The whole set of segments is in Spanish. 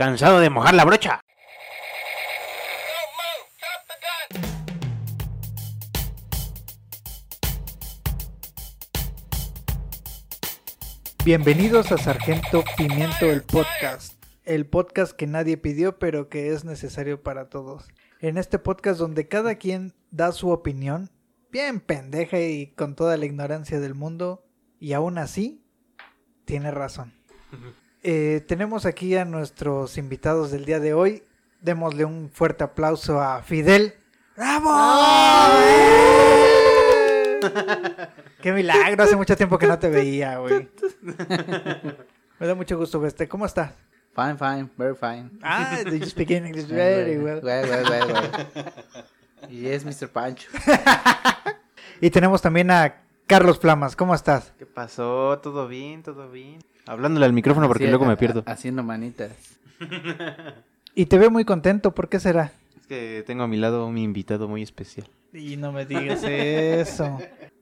¿Cansado de mojar la brocha? Bienvenidos a Sargento Pimiento el podcast, el podcast que nadie pidió pero que es necesario para todos. En este podcast donde cada quien da su opinión, bien pendeja y con toda la ignorancia del mundo, y aún así tiene razón. Eh, tenemos aquí a nuestros invitados del día de hoy. Démosle un fuerte aplauso a Fidel. ¡Bravo! ¡Qué milagro! Hace mucho tiempo que no te veía, güey. Me da mucho gusto verte. ¿Cómo estás? Fine, fine, very fine. Ah, did you speak English very well. Well, well, well, well. Yes, Mr. Pancho. Y tenemos también a Carlos Flamas. ¿Cómo estás? ¿Qué pasó? ¿Todo bien? ¿Todo bien? Hablándole al micrófono porque Así, luego me pierdo. Haciendo manitas. Y te veo muy contento. ¿Por qué será? Es que tengo a mi lado un invitado muy especial. Y no me digas eso.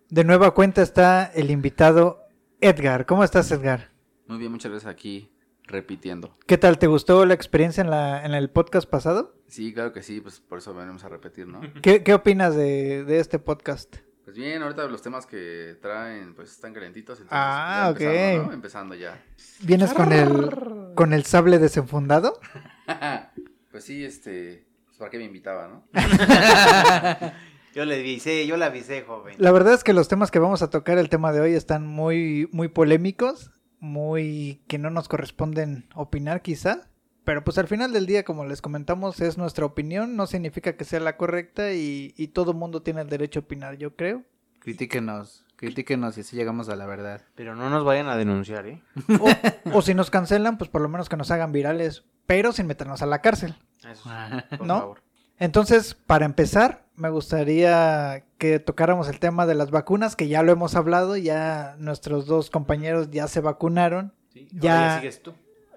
De nueva cuenta está el invitado Edgar. ¿Cómo estás, Edgar? Muy bien, muchas gracias aquí repitiendo. ¿Qué tal? ¿Te gustó la experiencia en, la, en el podcast pasado? Sí, claro que sí, pues por eso venimos a repetir, ¿no? ¿Qué, qué opinas de, de este podcast? Pues bien, ahorita los temas que traen pues están calentitos. Entonces, Ah, ya empezando, ok. ¿no? Empezando ya. ¿Vienes con el, con el sable desenfundado? pues sí, este, pues para qué me invitaba, ¿no? Yo le avisé, yo le avisé, joven. La verdad es que los temas que vamos a tocar el tema de hoy están muy, muy polémicos, muy que no nos corresponden opinar quizá. Pero pues al final del día, como les comentamos, es nuestra opinión, no significa que sea la correcta y, y todo mundo tiene el derecho a opinar, yo creo. Critíquenos, critíquenos y así llegamos a la verdad. Pero no nos vayan a denunciar, ¿eh? O, o si nos cancelan, pues por lo menos que nos hagan virales, pero sin meternos a la cárcel. Eso sí, por ¿No? favor. Entonces, para empezar, me gustaría que tocáramos el tema de las vacunas, que ya lo hemos hablado, ya nuestros dos compañeros ya se vacunaron, Sí, ya sigues tú.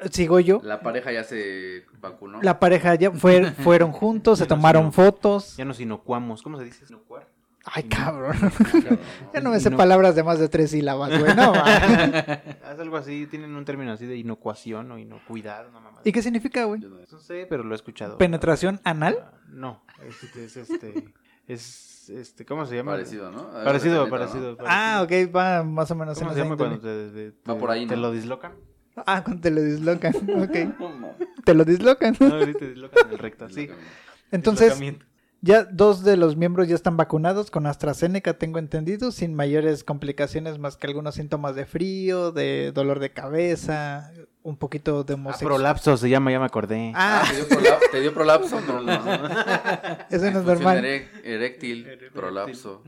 Sigo yo. La pareja ya se vacunó. La pareja ya fue, fueron juntos, se tomaron ino- fotos. Ya nos inocuamos. ¿Cómo se dice? ¿Inocuar? Ay, cabrón. Cabrón, Ya ¿no? no me sé No. palabras de más de tres sílabas, güey. No. Haz algo así, tienen un término así de inocuación o inocuidad, una mamada. ¿Y qué significa, güey? No- No sé, pero lo he escuchado. ¿Penetración anal? Ah, No, es, es este, es este, ¿cómo se llama? Parecido, ¿no? Parecido, ¿no? parecido, parecido. Ah, ok, va más o menos en ¿Cómo se llama índole. cuando te, te- Va por ahí, te ¿no? lo dislocan? Ah, cuando te lo dislocan. Ok. No, no. Te lo dislocan. No, sí, te dislocan en el recto, sí. Entonces, ya dos de los miembros ya están vacunados con AstraZeneca, tengo entendido, sin mayores complicaciones más que algunos síntomas de frío, de dolor de cabeza, un poquito de Ah, homosexualidad. prolapso se llama, ya me acordé. Ah, Ah, ¿te dio, prolapso? ¿te dio prolapso? No, no. eso no es normal. Eréctil. prolapso.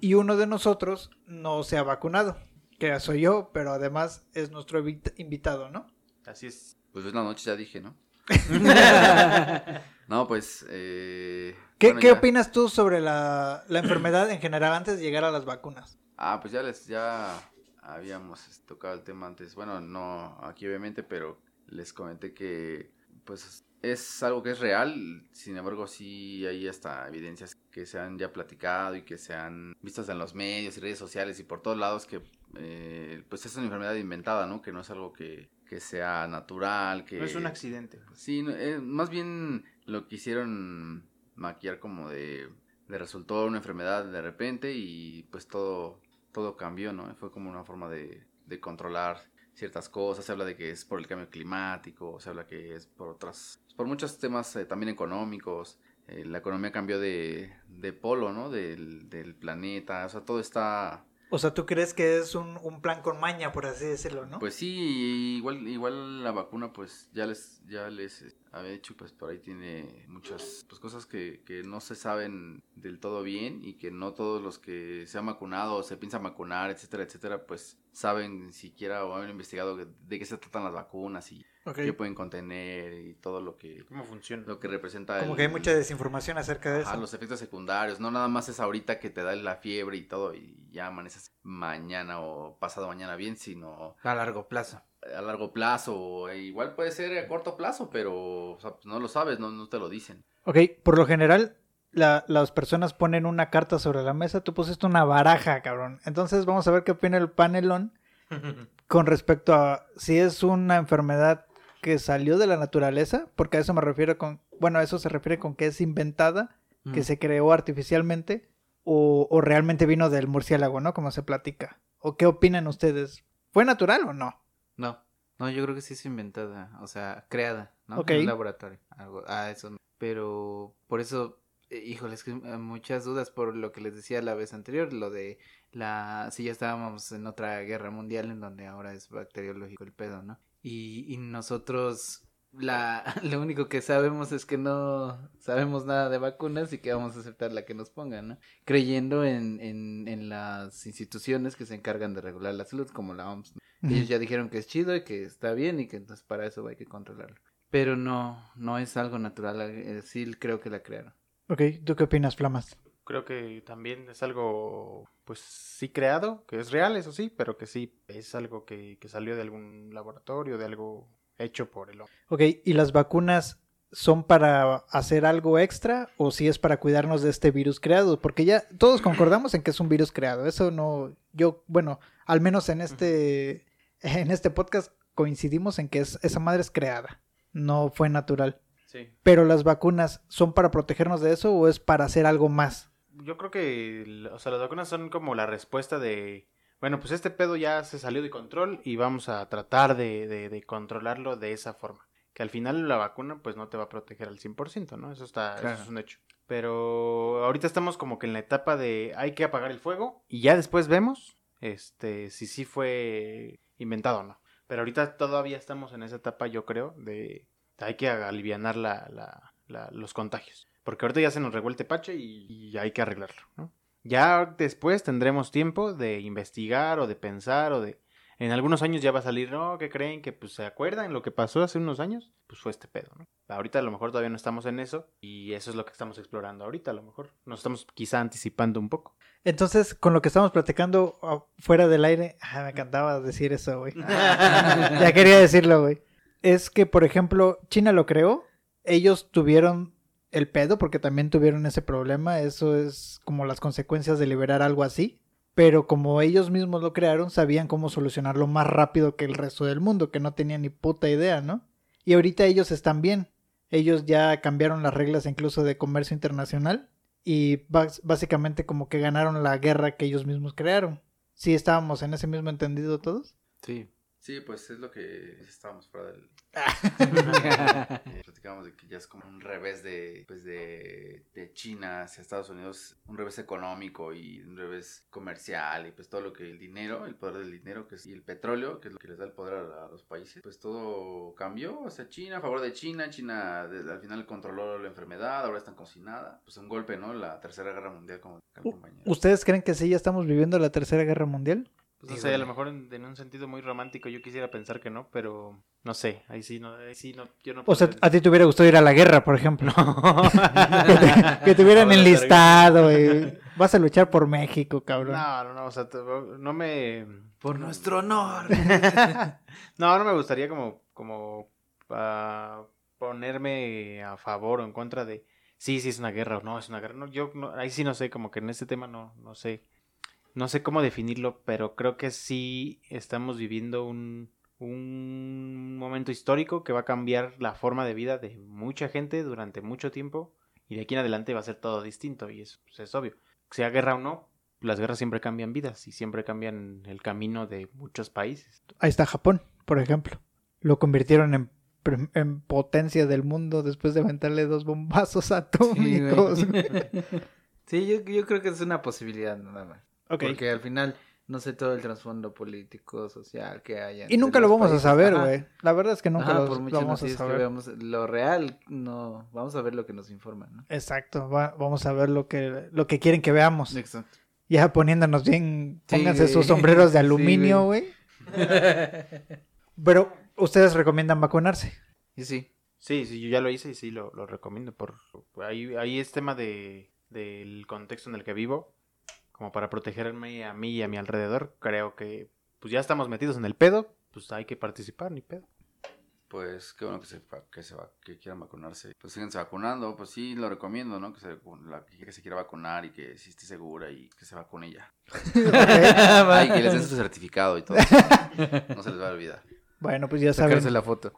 Y uno de nosotros no se ha vacunado, que soy yo, pero además es nuestro invit- invitado, ¿no? Así es. Pues es la noche, ya dije, ¿no? no, pues. Eh, ¿Qué, bueno, qué ya- opinas tú sobre la, la enfermedad en general antes de llegar a las vacunas? Ah, pues ya les. Ya habíamos este, tocado el tema antes. Bueno, no aquí obviamente, pero les comenté que. Pues es algo que es real. Sin embargo, sí hay hasta evidencias que se han ya platicado y que se han vistas en los medios y redes sociales y por todos lados que. Eh, pues es una enfermedad inventada, ¿no? Que no es algo que, que sea natural, que... No es un accidente. Sí, no, eh, más bien lo quisieron maquillar como de, de resultó una enfermedad de repente y pues todo, todo cambió, ¿no? Fue como una forma de, de controlar ciertas cosas, se habla de que es por el cambio climático, se habla que es por otras, por muchos temas eh, también económicos, eh, la economía cambió de, de polo, ¿no? Del, del planeta, o sea, todo está... O sea, ¿tú crees que es un, un plan con maña, por así decirlo, no? Pues sí, igual, igual la vacuna pues ya les, ya les eh, había dicho, pues por ahí tiene muchas pues, cosas que, que no se saben del todo bien y que no todos los que se han vacunado o se piensan vacunar, etcétera, etcétera, pues saben siquiera o han investigado de, qué se tratan las vacunas y qué pueden contener y todo lo que, ¿Cómo funciona? lo que representa Como el- que hay mucha desinformación acerca de Ajá, eso. los efectos secundarios. No nada más es ahorita que te da la fiebre y todo y ya amaneces mañana o pasado mañana bien, sino A largo plazo. a largo plazo. o igual puede ser a corto plazo, pero o sea, pues, no lo sabes, no, no te lo dicen. Ok, por lo general, la- las personas ponen una carta sobre la mesa, tú pusiste una baraja, cabrón. Entonces vamos a ver qué opina el panelón con respecto a si es una enfermedad que salió de la naturaleza, porque a eso me refiero con, bueno, a eso se refiere con que es inventada, que Mm. se creó artificialmente, o, o realmente vino del murciélago, ¿no? Como se platica. ¿O qué opinan ustedes? ¿Fue natural o no? No, no, yo creo que sí es inventada, o sea, creada, ¿no? En un laboratorio, algo, ah, eso no. Pero por eso, eh, híjole, es que eh, muchas dudas por lo que les decía la vez anterior, lo de la, si ya estábamos en otra guerra mundial en donde ahora es bacteriológico el pedo, ¿no? Y, y nosotros, la, lo único que sabemos es que no sabemos nada de vacunas y que vamos a aceptar la que nos pongan, ¿no? Creyendo en, en, en las instituciones que se encargan de regular la salud, como la OMS, ¿no? Ellos ya dijeron que es chido y que está bien y que entonces para eso hay que controlarlo. Pero no, no es algo natural, eh, sí creo que la crearon. Ok, ¿tú qué opinas, Flamas? Creo que también es algo, pues sí creado, que es real, eso sí, pero que sí es algo que, que salió de algún laboratorio, de algo hecho por el hombre. Ok, ¿y las vacunas son para hacer algo extra o si es para cuidarnos de este virus creado? Porque ya todos concordamos en que es un virus creado. Eso no, yo, bueno, al menos en este, en este podcast coincidimos en que es, esa madre es creada, no fue natural. Sí. Pero las vacunas son para protegernos de eso o es para hacer algo más? Yo creo que, o sea, las vacunas son como la respuesta de, bueno, pues este pedo ya se salió de control y vamos a tratar de, de, de controlarlo de esa forma. Que al final la vacuna pues no te va a proteger al 100%, ¿no? Eso está, eso es un hecho. Pero ahorita estamos como que en la etapa de hay que apagar el fuego y ya después vemos este si sí fue inventado o no. Pero ahorita todavía estamos en esa etapa, yo creo, de hay que alivianar la, la- la- los contagios. Porque ahorita ya se nos regó el tepache y, y hay que arreglarlo, ¿no? Ya después tendremos tiempo de investigar o de pensar o de... En algunos años ya va a salir, ¿no? ¿Qué creen? Que pues se acuerdan lo que pasó hace unos años. Pues fue este pedo, ¿no? Ahorita a lo mejor todavía no estamos en eso y eso es lo que estamos explorando ahorita a lo mejor. Nos estamos quizá anticipando un poco. Entonces, con lo que estamos platicando ah, fuera del aire, ah, me encantaba decir eso, güey. ya quería decirlo, güey. Es que, por ejemplo, China lo creó, ellos tuvieron el pedo porque también tuvieron ese problema, eso es como las consecuencias de liberar algo así, pero como ellos mismos lo crearon, sabían cómo solucionarlo más rápido que el resto del mundo, que no tenían ni puta idea, ¿no? Y ahorita ellos están bien, ellos ya cambiaron las reglas incluso de comercio internacional y básicamente como que ganaron la guerra que ellos mismos crearon. Sí estábamos en ese mismo entendido todos. Sí. Sí, pues es lo que estábamos fuera del... Eh, platicábamos de que ya es como un revés de, pues de, de China hacia Estados Unidos, un revés económico y un revés comercial y pues todo lo que el dinero, el poder del dinero que es, y el petróleo, que es lo que les da el poder a, a los países, pues todo cambió hacia China, a favor de China, China de- al final controló la enfermedad, ahora están cocinadas, pues un golpe, ¿no? La tercera guerra mundial como. ¿Ustedes creen que sí ya estamos viviendo la tercera guerra mundial? Pues no sé, a lo mejor en, en un sentido muy romántico yo quisiera pensar que no, pero no sé, ahí sí no, ahí sí no, yo no O sea, a ti te hubiera gustado ir a la guerra, por ejemplo. No. que, te, que te hubieran enlistado. y Vas a luchar por México, cabrón. No, no, no, o sea, te- no me... Por nuestro honor. no, no me gustaría como, como ah, ponerme a favor o en contra de sí, sí es una guerra o no es una guerra. No, yo no- ahí sí no sé, como que en este tema no, no sé, no sé cómo definirlo, pero creo que sí estamos viviendo un, un momento histórico que va a cambiar la forma de vida de mucha gente durante mucho tiempo y de aquí en adelante va a ser todo distinto y eso pues, es obvio. Sea guerra o no, las guerras siempre cambian vidas y siempre cambian el camino de muchos países. Ahí está Japón, por ejemplo. Lo convirtieron en, en potencia del mundo después de aventarle dos bombazos atómicos. Sí, yo, yo creo que es una posibilidad nada más. Porque al final no sé todo el trasfondo político, social que haya. Y nunca lo los vamos a saber, güey. La verdad es que nunca Ajá, lo, por lo vamos a noticias que saber. veamos, lo real, no. Vamos a ver lo que nos informan, ¿no? Exacto, va- vamos a ver lo que, lo que quieren que veamos. Exacto. Ya poniéndonos bien, Sí, pónganse sus sombreros de Sí, aluminio, güey. Pero ustedes recomiendan vacunarse. Y sí. Sí, sí, yo ya lo hice y sí lo, lo recomiendo. Por, ahí, ahí es tema de, del contexto en el que vivo. Como para protegerme a mí y a mi alrededor. Creo que pues ya estamos metidos en el pedo. Pues hay que participar, ni pedo. Pues qué bueno que se, que se va, que quieran vacunarse. Pues síganse vacunando, pues sí, lo recomiendo, ¿no? Que se, la, que se quiera vacunar y que sí esté segura y que se vacune ya. Ay, que les den su certificado y todo. No se les va a olvidar. Bueno, pues ya saben. Sacarse la foto.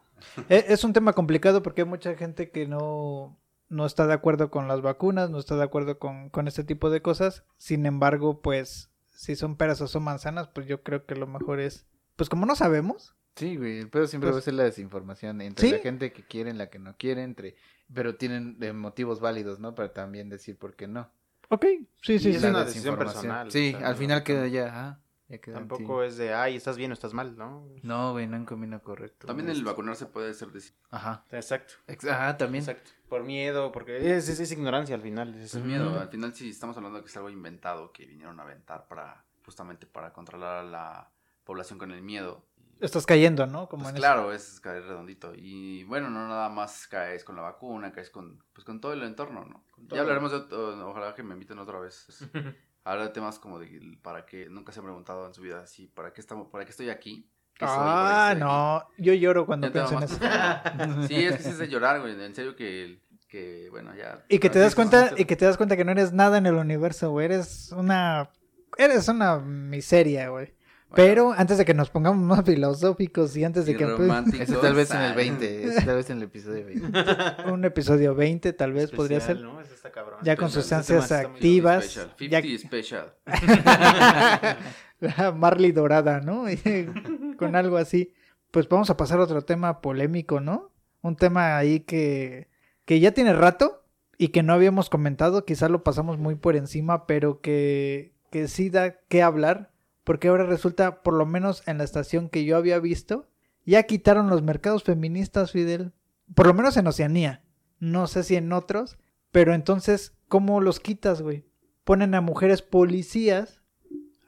E- Es un tema complicado porque hay mucha gente que no, no está de acuerdo con las vacunas, no está de acuerdo con, con este tipo de cosas. Sin embargo, pues, si son peras o son manzanas, pues yo creo que lo mejor es, pues como no sabemos, Sí, güey, el pedo siempre Pues- va a ser la desinformación entre Sí. la gente que quiere y la que no quiere, entre pero tienen eh, motivos válidos, ¿no? Para también decir por qué no. ok, sí, sí, Y sí. es una decisión desinformación. personal, Sí, o sea, al no- final queda ya, ajá, ya. Tampoco es de, ay, estás bien o estás mal, ¿no? No, güey, no en camino correcto. También el vacunarse puede ser decir, Ajá, Exacto. ex- ajá, también. Exacto. Por miedo, porque es, es, es ignorancia al final. es- es miedo. Al final sí estamos hablando de que es algo inventado que vinieron a aventar para, justamente para controlar a la población con el miedo. Estás cayendo, ¿no? Como Pues en eso. claro, es caer redondito. Y bueno, no nada más caes con la vacuna, caes con, pues con todo el entorno, ¿no? todo. Ya hablaremos de otro- ojalá que me inviten otra vez. Hablar de temas como de para qué, nunca se han preguntado en su vida así, ¿para qué estamos, para qué estoy aquí? ¿Qué soy? ¿Para qué Ah, estoy aquí? no, yo lloro cuando te pienso en eso. Sí, es que es de llorar, güey. En serio que, que bueno, ya. Y que te das cuenta, y que te das cuenta que no eres nada en el universo, güey. Eres una, eres una miseria, güey. Pero antes de que nos pongamos más filosóficos y antes de y que Ese tal vez en el ay. 20, ese tal vez en el episodio 20. un episodio 20 tal vez podría Especial, ser. ¿no? Está cabrón. Ya con Especial. sustancias activas. Special, ya- 50 special. La Marley dorada, ¿no? con algo así. Pues vamos a pasar a otro tema polémico, ¿no? Un tema ahí que, que ya tiene rato y que no habíamos comentado, quizás lo pasamos muy por encima, pero que, que sí da que hablar, porque ahora resulta, por lo menos en la estación que yo había visto, ya quitaron los mercados feministas, Fidel, por lo menos en Oceanía, no sé si en otros, pero entonces, ¿cómo los quitas, güey? Ponen a mujeres policías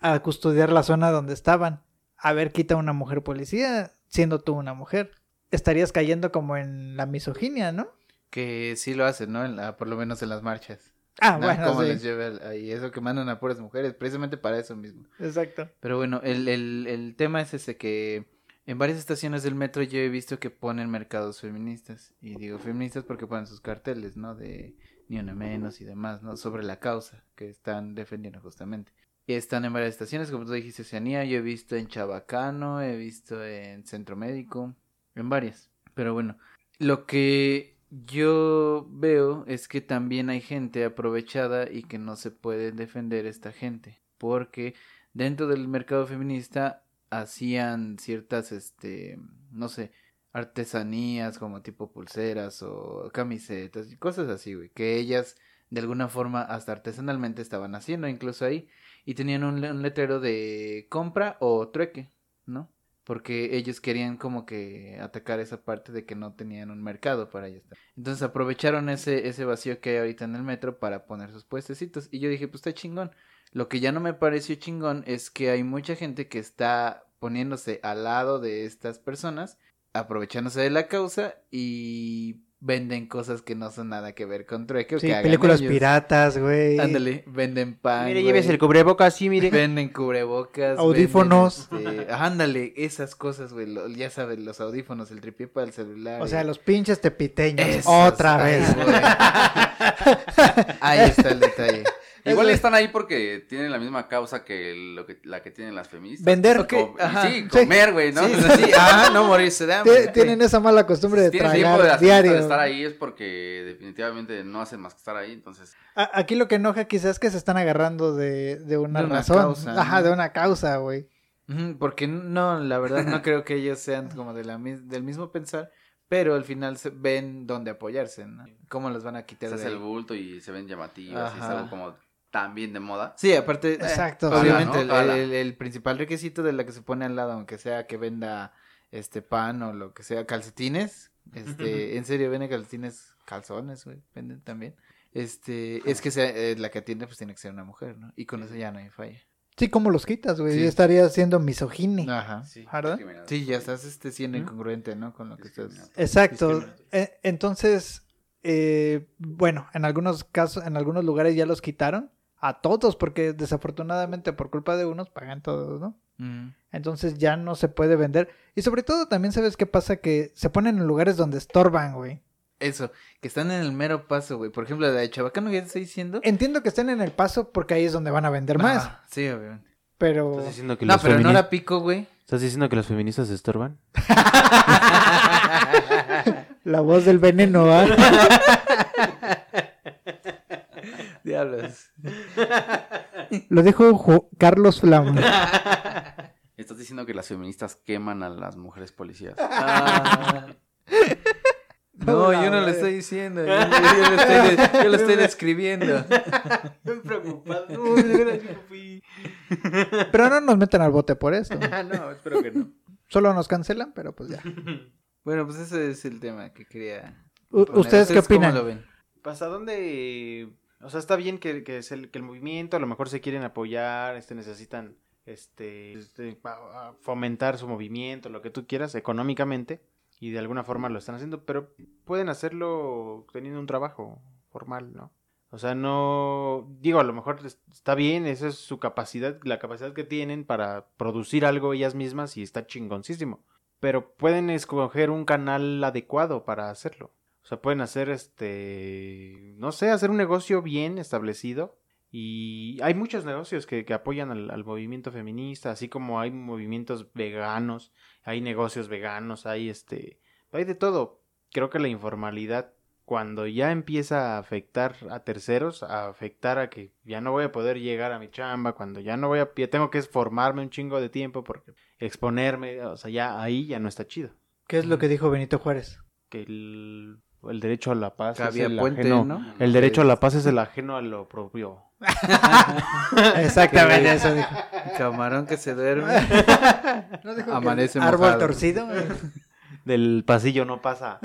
a custodiar la zona donde estaban. A ver, quita una mujer policía, siendo tú una mujer. Estarías cayendo como en la misoginia, ¿no? Que sí lo hacen, ¿no? En la- por lo menos en las marchas. Ah, ¿no? bueno, Cómo sí. les lleva ahí eso que mandan a puras mujeres, precisamente para eso mismo. Exacto. Pero bueno, el, el, el tema es ese que en varias estaciones del metro yo he visto que ponen mercados feministas. Y digo feministas porque ponen sus carteles, ¿no? De ni una menos y demás, ¿no? Sobre la causa que están defendiendo justamente. Y están en varias estaciones, como tú dijiste, Oceanía, yo he visto en Chabacano, he visto en Centro Médico, en varias. Pero bueno, lo que yo veo es que también hay gente aprovechada y que no se puede defender esta gente. Porque dentro del mercado feminista hacían ciertas, este, no sé, artesanías como tipo pulseras o camisetas y cosas así, güey, que ellas de alguna forma hasta artesanalmente estaban haciendo incluso ahí y tenían un, un letrero de compra o trueque, ¿no? Porque ellos querían como que atacar esa parte de que no tenían un mercado para ellos. Entonces aprovecharon ese, ese vacío que hay ahorita en el metro para poner sus puestecitos. Y yo dije, pues está chingón. Lo que ya no me pareció chingón es que hay mucha gente que está poniéndose al lado de estas personas, aprovechándose de la causa y venden cosas que no son nada que ver con trueque. Sí, que películas ellos. piratas, güey. Ándale, venden pan. Mire, lleves el cubrebocas, sí, mire. Venden cubrebocas. Audífonos. venden, este, ándale, esas cosas, güey. lo- ya sabes, los audífonos, el tripié para el celular. O y- sea, los pinches tepiteños. Esos, Otra vez. güey. Ahí está el detalle. Igual están ahí porque tienen la misma causa que, lo que la que tienen las feministas. Vender. Ajá. sí, comer, güey, ¿no? Sí, sí, sí. Ah, no morirse de hambre. Tie- Tienen esa mala costumbre de tienen tiempo de, tragar diario. de estar ahí es porque definitivamente no hacen más que estar ahí, entonces... A- Aquí lo que enoja quizás es que se están agarrando de, de una, De una razón. causa, Ajá, ¿no? de una causa, güey. Porque no, la verdad no creo que ellos sean como de la mis- del mismo pensar, pero al final se ven dónde apoyarse, ¿no? ¿Cómo los van a quitar Se de hace el ahí? bulto y se ven llamativas y es algo como tan bien de moda. Sí, aparte, eh, Exacto. obviamente el, Ojalá. el- el principal requisito de la que se pone al lado, aunque sea que venda este pan o lo que sea, calcetines, este, en serio, venden calcetines, calzones, güey, venden también. Este, es que sea, eh, la que atiende pues tiene que ser una mujer, ¿no? Y con eso ya no hay falla. Sí, ¿cómo los quitas, güey? Sí. Ya estaría siendo misoginia. Ajá. Sí. ¿Verdad? Discriminado. Sí, ya estás este, siendo ¿Mm? incongruente, ¿no? Con lo que estás... Exacto. E- entonces, eh, bueno, en algunos casos, en algunos lugares ya los quitaron a todos, porque desafortunadamente por culpa de unos pagan todos, ¿no? Mm. Entonces ya no se puede vender. Y sobre todo también sabes qué pasa que se ponen en lugares donde estorban, güey. Eso, que están en el mero paso, güey. Por ejemplo, la de Chabacano que ya te estoy diciendo. Entiendo que estén en el paso porque ahí es donde van a vender más. Ajá, sí, obviamente. Pero Estás diciendo que No, los pero no era pico, güey. ¿Estás diciendo que las feministas estorban? La voz del veneno, ¿ah? Diablos. Lo dijo Ju- Carlos Flama. Estás diciendo que las feministas queman a las mujeres policías. Ah. No, yo no lo estoy diciendo. Yo, lo, estoy de- yo lo estoy describiendo. Estoy preocupado. No. Pero no nos meten al bote por eso. no, espero que no. Solo nos cancelan, pero pues ya. Bueno, pues ese es el tema que quería. Poner. ¿Ustedes qué cómo opinan? lo ven? ¿Hasta dónde? O sea, está bien que, que, el, que el movimiento a lo mejor se quieren apoyar, este, necesitan este, este, fomentar su movimiento, lo que tú quieras, económicamente, y de alguna forma lo están haciendo, pero pueden hacerlo teniendo un trabajo formal, ¿no? O sea, no, digo, a lo mejor es- está bien, esa es su capacidad, la capacidad que tienen para producir algo ellas mismas y está chingoncísimo. Pero pueden escoger un canal adecuado para hacerlo. O sea, pueden hacer este, no sé, hacer un negocio bien establecido. Y hay muchos negocios que, que apoyan al, al movimiento feminista, así como hay movimientos veganos, hay negocios veganos, hay este, hay de todo. Creo que la informalidad, cuando ya empieza a afectar a terceros, a afectar a que ya no voy a poder llegar a mi chamba, cuando ya no voy a, ya tengo que formarme un chingo de tiempo porque exponerme, o sea, ya ahí ya no está chido ¿Qué es lo que dijo Benito Juárez? que el, el derecho a la paz Que es el puente, ajeno. ¿no? El derecho a la paz es el ajeno a lo propio. Exactamente eso dijo. Camarón que se duerme. ¿No dijo que Amanece el árbol mojado. torcido? Del pasillo no pasa.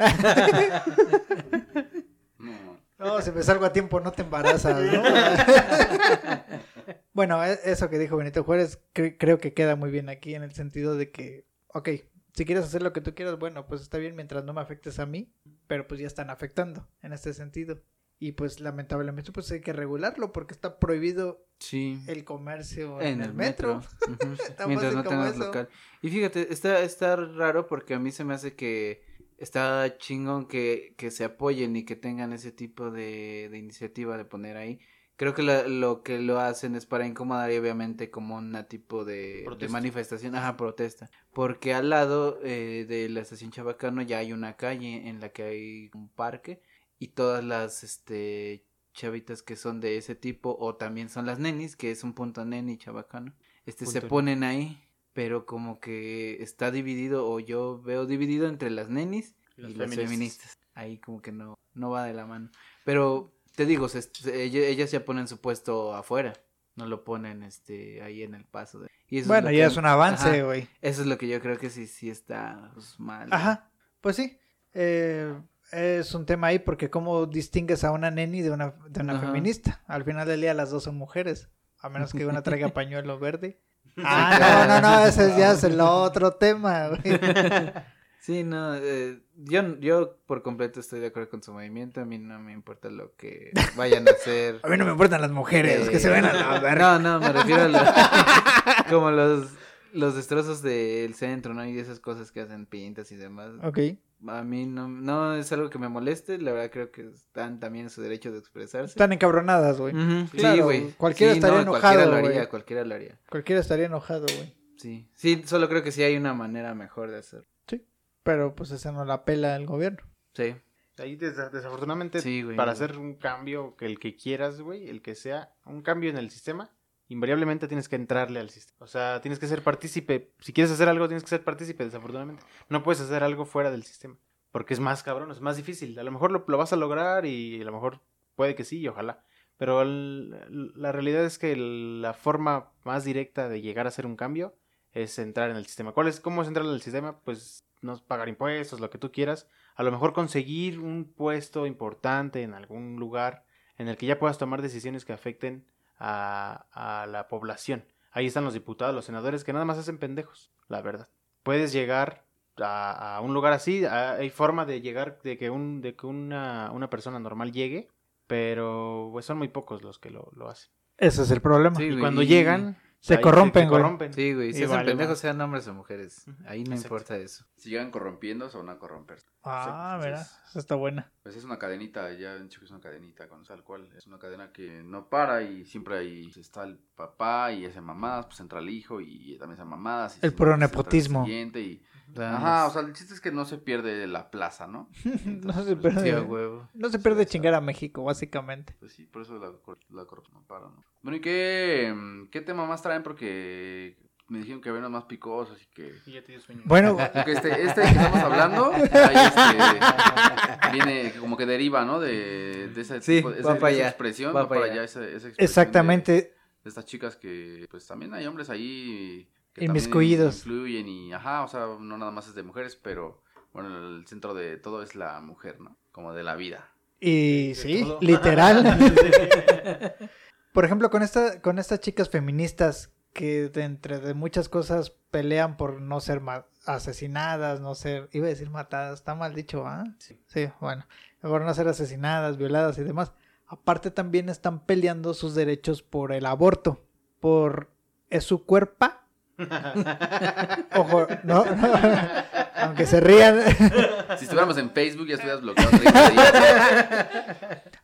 No. Si me salgo a tiempo no te embarazas, ¿no? bueno, e- eso que dijo Benito Juárez cre- creo que queda muy bien aquí en el sentido de que, ok, si quieres hacer lo que tú quieras, bueno, pues está bien mientras no me afectes a mí, pero pues ya están afectando en este sentido. Y pues lamentablemente pues hay que regularlo porque está prohibido Sí. el comercio En el metro. Tan Mientras no tengas local. Y fíjate, está, está raro porque a mí se me hace que está chingón que, que se apoyen y que tengan ese tipo de, de iniciativa de poner ahí. Creo que la- lo que lo hacen es para incomodar y obviamente como una tipo de, manifestación, ajá, protesta. Porque al lado eh, de la estación Chabacano ya hay una calle en la que hay un parque y todas las este chavitas que son de ese tipo o también son las nenis, que es un punto neni chabacano. Este se ponen ahí, pero como que está dividido o yo veo dividido entre las nenis y Las las feministas. feministas. Ahí como que no no va de la mano. Pero te digo, se- se- ella- ellas ya ponen su puesto afuera. No lo ponen este ahí en el paso de. Y eso Bueno, ya que- es un avance, güey. eso es lo que yo creo que sí sí está pues, mal. Ajá, pues sí. Eh, es un tema ahí porque cómo distingues a una neni de una, de una Ajá. feminista. Al final del día las dos son mujeres, a menos que una traiga pañuelo verde. Ah, no, no, no, ese ya es el otro tema, güey. Sí, no, eh, yo, yo por completo estoy de acuerdo con su movimiento, a mí no me importa lo que vayan a hacer. A mí no me importan las mujeres, que se ven a la verga. No, no, me refiero a lo- como los, los destrozos del centro, ¿no? Y esas cosas que hacen pintas y demás. Ok. A mí no, no es algo que me moleste, la verdad creo que están también en su derecho de expresarse. Están encabronadas, güey. Sí, Claro, güey. cualquiera Sí, estaría no, enojado, Cualquiera lo haría, cualquiera lo haría. Cualquiera estaría enojado, güey. Sí, sí, solo creo que sí hay una manera mejor de hacer. Pero pues esa no la pela el gobierno. Sí, Ahí des- desafortunadamente Sí, güey. para hacer un cambio que el que quieras, güey, el que sea un cambio en el sistema, invariablemente tienes que entrarle al sistema. O sea, tienes que ser partícipe. Si quieres hacer algo, tienes que ser partícipe, desafortunadamente. No puedes hacer algo fuera del sistema. Porque es más cabrón, es más difícil. A lo mejor lo, lo vas a lograr y a lo mejor puede que sí y ojalá. Pero el- la realidad es que el- la forma más directa de llegar a hacer un cambio es entrar en el sistema. ¿Cuál es, ¿Cómo es entrar en el sistema? Pues no pagar impuestos, lo que tú quieras. A lo mejor conseguir un puesto importante en algún lugar en el que ya puedas tomar decisiones que afecten a, a la población. Ahí están los diputados, los senadores que nada más hacen pendejos, la verdad. Puedes llegar a, a un lugar así, a- hay forma de llegar, de que, un, de que una, una persona normal llegue, pero pues, son muy pocos los que lo, lo hacen. Ese es el problema. Sí, y cuando y- llegan... Se ahí corrompen, se güey. corrompen. Sí, güey, si Y hacen vale pendejos sean hombres o mujeres, ahí no Exacto. importa eso. Sigan corrompiendo, se van a corromper. Ah, Sí, mira, entonces- esa está buena. Pues es una cadenita, ya han dicho que es una cadenita con tal cual. Es una cadena que no para y siempre ahí está el papá y hace mamadas, pues entra el hijo y también hace mamadas. y El puro pues, nepotismo. siguiente y... Ajá, o sea, el chiste es que no se pierde la plaza, ¿no? No se pues, pierde. Huevo. No se pierde chingar a México, básicamente. Pues sí, por eso la, cor- la corrupción no para, ¿no? Bueno, ¿y qué, mm, qué tema más traen? Porque me dijeron que había unos más picosos y que... Y ya te dio sueño. Bueno, Porque este, este que estamos hablando, ahí este, viene como que deriva, ¿no? De, de ese Sí, tipo, va esa, para esa allá, expresión, va va para allá. allá, esa, esa expresión de- exactamente. De, estas chicas que, pues también hay hombres ahí que Inmiscuidos. influyen y, ajá, o sea, no nada más es de mujeres, pero bueno, el centro de todo es la mujer, ¿no? Como de la vida. Y sí, todo. literal. Por ejemplo, con esta, con estas chicas feministas que de entre de muchas cosas pelean por no ser asesinadas, no ser, iba a decir matadas, está mal dicho, ¿ah? Sí. Sí, bueno, por no ser asesinadas, violadas y demás. Aparte también están peleando sus derechos por el aborto, por es su cuerpo. Ojo, no, no, aunque se rían. Si estuviéramos en Facebook ya estuvieras bloqueado 30 días.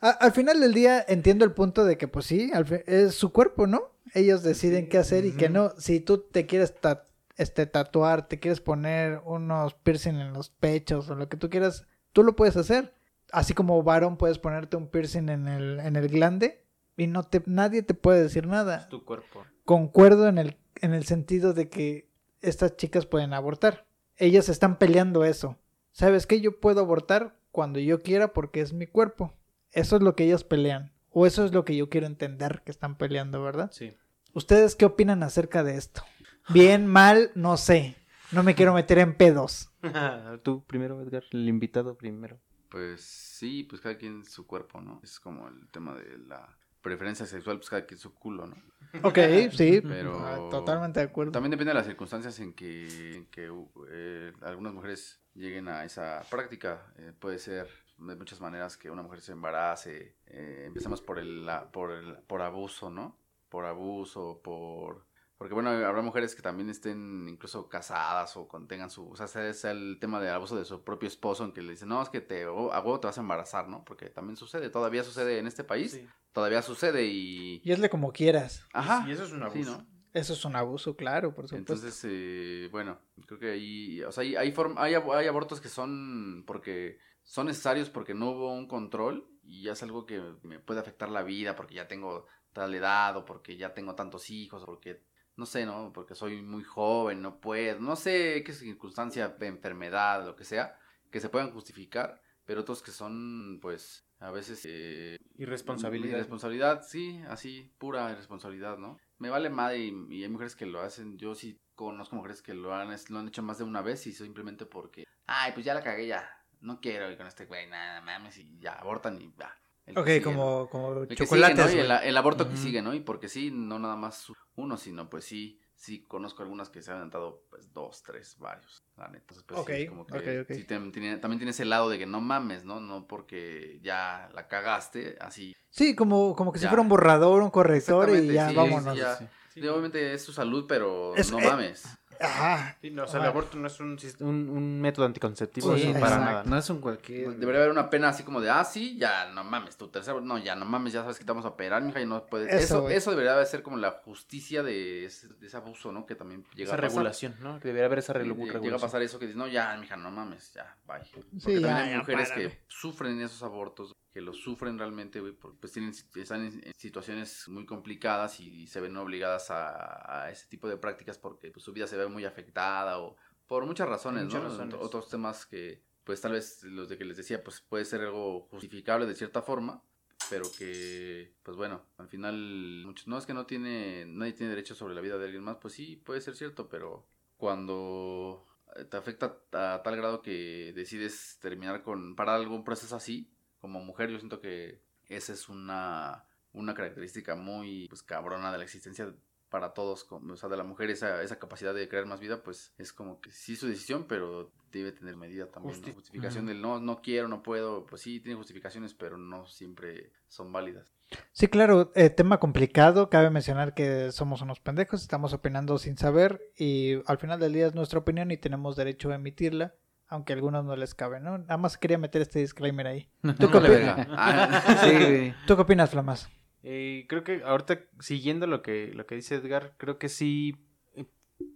A- al final del día entiendo el punto de que pues sí, al es su cuerpo, ¿no? Ellos deciden qué hacer y qué no. Si tú te quieres ta- este, tatuar, te quieres poner unos piercing en los pechos o lo que tú quieras, tú lo puedes hacer. Así como varón puedes ponerte un piercing en el, en el glande y no te, nadie te puede decir nada. Es tu cuerpo. Concuerdo en el, en el sentido de que estas chicas pueden abortar. Ellas están peleando eso. ¿Sabes qué? Yo puedo abortar cuando yo quiera porque es mi cuerpo. Eso es lo que ellos pelean. O eso es lo que yo quiero entender que están peleando, ¿verdad? Sí. ¿Ustedes qué opinan acerca de esto? Bien, mal, no sé. No me quiero meter en pedos. Tú primero, Edgar, el invitado primero. Pues sí, pues cada quien su cuerpo, ¿no? Es como el tema de la preferencia sexual, pues cada quien su culo, ¿no? Ok, sí. Pero- ah, Totalmente de acuerdo. También depende de las circunstancias en que, en que eh, algunas mujeres lleguen a esa práctica. Eh, puede ser de muchas maneras que una mujer se embarace. Eh, empecemos por el, la- por el por abuso, ¿no? Por abuso, por... Porque bueno, habrá mujeres que también estén incluso casadas o contengan su... O sea, sea, sea el tema de abuso de su propio esposo en que le dicen, no, es que te, o- a huevo te vas a embarazar, ¿no? Porque también sucede, todavía sucede en este país, Sí. todavía sucede y... Y hazle como quieras. Ajá. Y eso es un Sí, abuso. ¿no? Eso es un abuso, claro, por supuesto. Entonces, eh, bueno, creo que ahí, o sea, hay, hay, form- hay, ab- hay abortos que son porque son necesarios porque no hubo un control y ya es algo que me puede afectar la vida porque ya tengo tal edad o porque ya tengo tantos hijos o porque, no sé, ¿no? Porque soy muy joven, no puedo, no sé qué circunstancia, enfermedad, lo que sea, que se puedan justificar, pero otros que son, pues, a veces... eh, Irresponsabilidad. Irresponsabilidad, sí, así, pura irresponsabilidad, ¿no? Me vale madre y, y hay mujeres que lo hacen. Yo sí conozco mujeres que lo han, lo han hecho más de una vez y simplemente porque, ay, pues ya la cagué, ya. No quiero ir con este güey, nada, mames, y ya abortan y ya. El Ok, sigue, como, como ¿no? El que chocolates. sigue, ¿no? El, el aborto que sigue, ¿no? Y porque sí, no nada más uno, sino pues sí, sí conozco algunas que se han aventado pues dos, tres, varios, la neta. Entonces, pues, sí, es Ok, como que ok, ok. sí te- tiene- también tiene ese lado de que no mames, ¿no? No porque ya la cagaste, así Sí, como, como que si fuera un borrador, un corrector y ya sí, vámonos. sí, ya. Sí. Sí, obviamente es su salud, pero Es- no eh, mames. Ajá. Sí, no, o sea, el aborto no es un, un, un método anticonceptivo, Sí, eso para exacto. nada. No es un cualquier. Debería haber una pena así como de, ah, sí, ya, no mames, tu tercero, no, ya, no mames, ya sabes que te vamos a operar, mija, y no puedes. Eso, Eso, eso, debería de ser como la justicia de ese, de ese abuso, ¿no? Que también llega Esa a pasar. regulación, ¿no? Que debería haber esa regu- regulación. Llega a pasar eso que dices, no, ya, mija, no mames, ya, bye. Porque Sí, ya, también hay mujeres que sufren esos abortos, que los sufren realmente, güey, porque pues tienen, están en, situaciones muy complicadas y, se ven obligadas a, a ese tipo de prácticas porque pues, su vida se ve muy afectada o por muchas razones, Muchas ¿no? razones. Otros temas que, pues tal vez los de que les decía, pues puede ser algo justificable de cierta forma, pero que, pues bueno, al final, muchos, no es que no tiene, nadie tiene derecho sobre la vida de alguien más, pues sí, puede ser cierto, pero cuando te afecta a tal grado que decides terminar con, parar algún proceso así, como mujer, yo siento que esa es una, una característica muy, pues, cabrona de la existencia para todos, o sea, de la mujer, esa, esa capacidad de crear más vida, pues es como que sí su decisión, pero debe tener medida también, ¿no? Justi- Justificación del no, no quiero, no puedo, pues sí, tiene justificaciones, pero no siempre son válidas. Sí, claro, eh, tema complicado. Cabe mencionar que somos unos pendejos, estamos opinando sin saber y al final del día es nuestra opinión y tenemos derecho a emitirla. Aunque a algunos no les cabe, ¿no? Nada más quería meter este disclaimer ahí. ¿Tú qué verga. Ah, Sí. ¿Tú qué opinas, Flamas? Eh, creo que ahorita, siguiendo lo que, lo que dice Edgar, creo que sí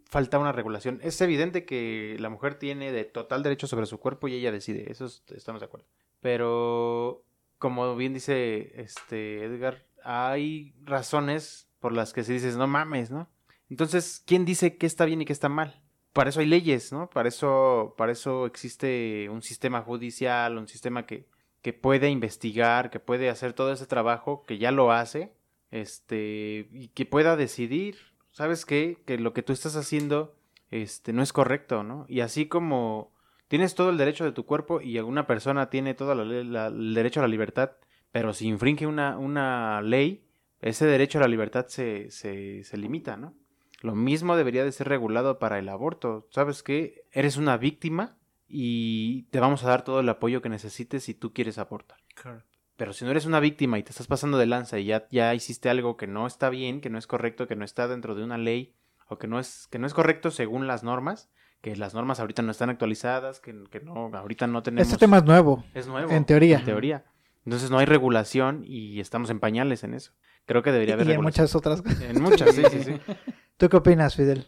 falta una regulación. Es evidente que la mujer tiene de total derecho sobre su cuerpo y ella decide, eso es- estamos de acuerdo. Pero, como bien dice este Edgar, hay razones por las que se dices, no mames, ¿no? Entonces, ¿quién dice qué está bien y qué está mal? Para eso hay leyes, ¿no? Para eso, para eso existe un sistema judicial, un sistema que, que puede investigar, que puede hacer todo ese trabajo, que ya lo hace, este, y que pueda decidir, ¿sabes qué? Que lo que tú estás haciendo, este, no es correcto, ¿no? Y así como tienes todo el derecho de tu cuerpo y alguna persona tiene todo el derecho a la libertad, pero si infringe una, una ley, ese derecho a la libertad se, se, se limita, ¿no? Lo mismo debería de ser regulado para el aborto. ¿Sabes qué? Eres una víctima y te vamos a dar todo el apoyo que necesites si tú quieres abortar. Pero si no eres una víctima y te estás pasando de lanza y ya, ya hiciste algo que no está bien, que no es correcto, que no está dentro de una ley o que no es, que no es correcto según las normas, que las normas ahorita no están actualizadas, que, que no, ahorita no tenemos... Este tema es nuevo, es nuevo. en teoría. En teoría. Entonces no hay regulación y estamos en pañales en eso. Creo que y debería haber en regulación. muchas otras cosas. En muchas, sí, sí, sí. ¿Tú qué opinas, Fidel?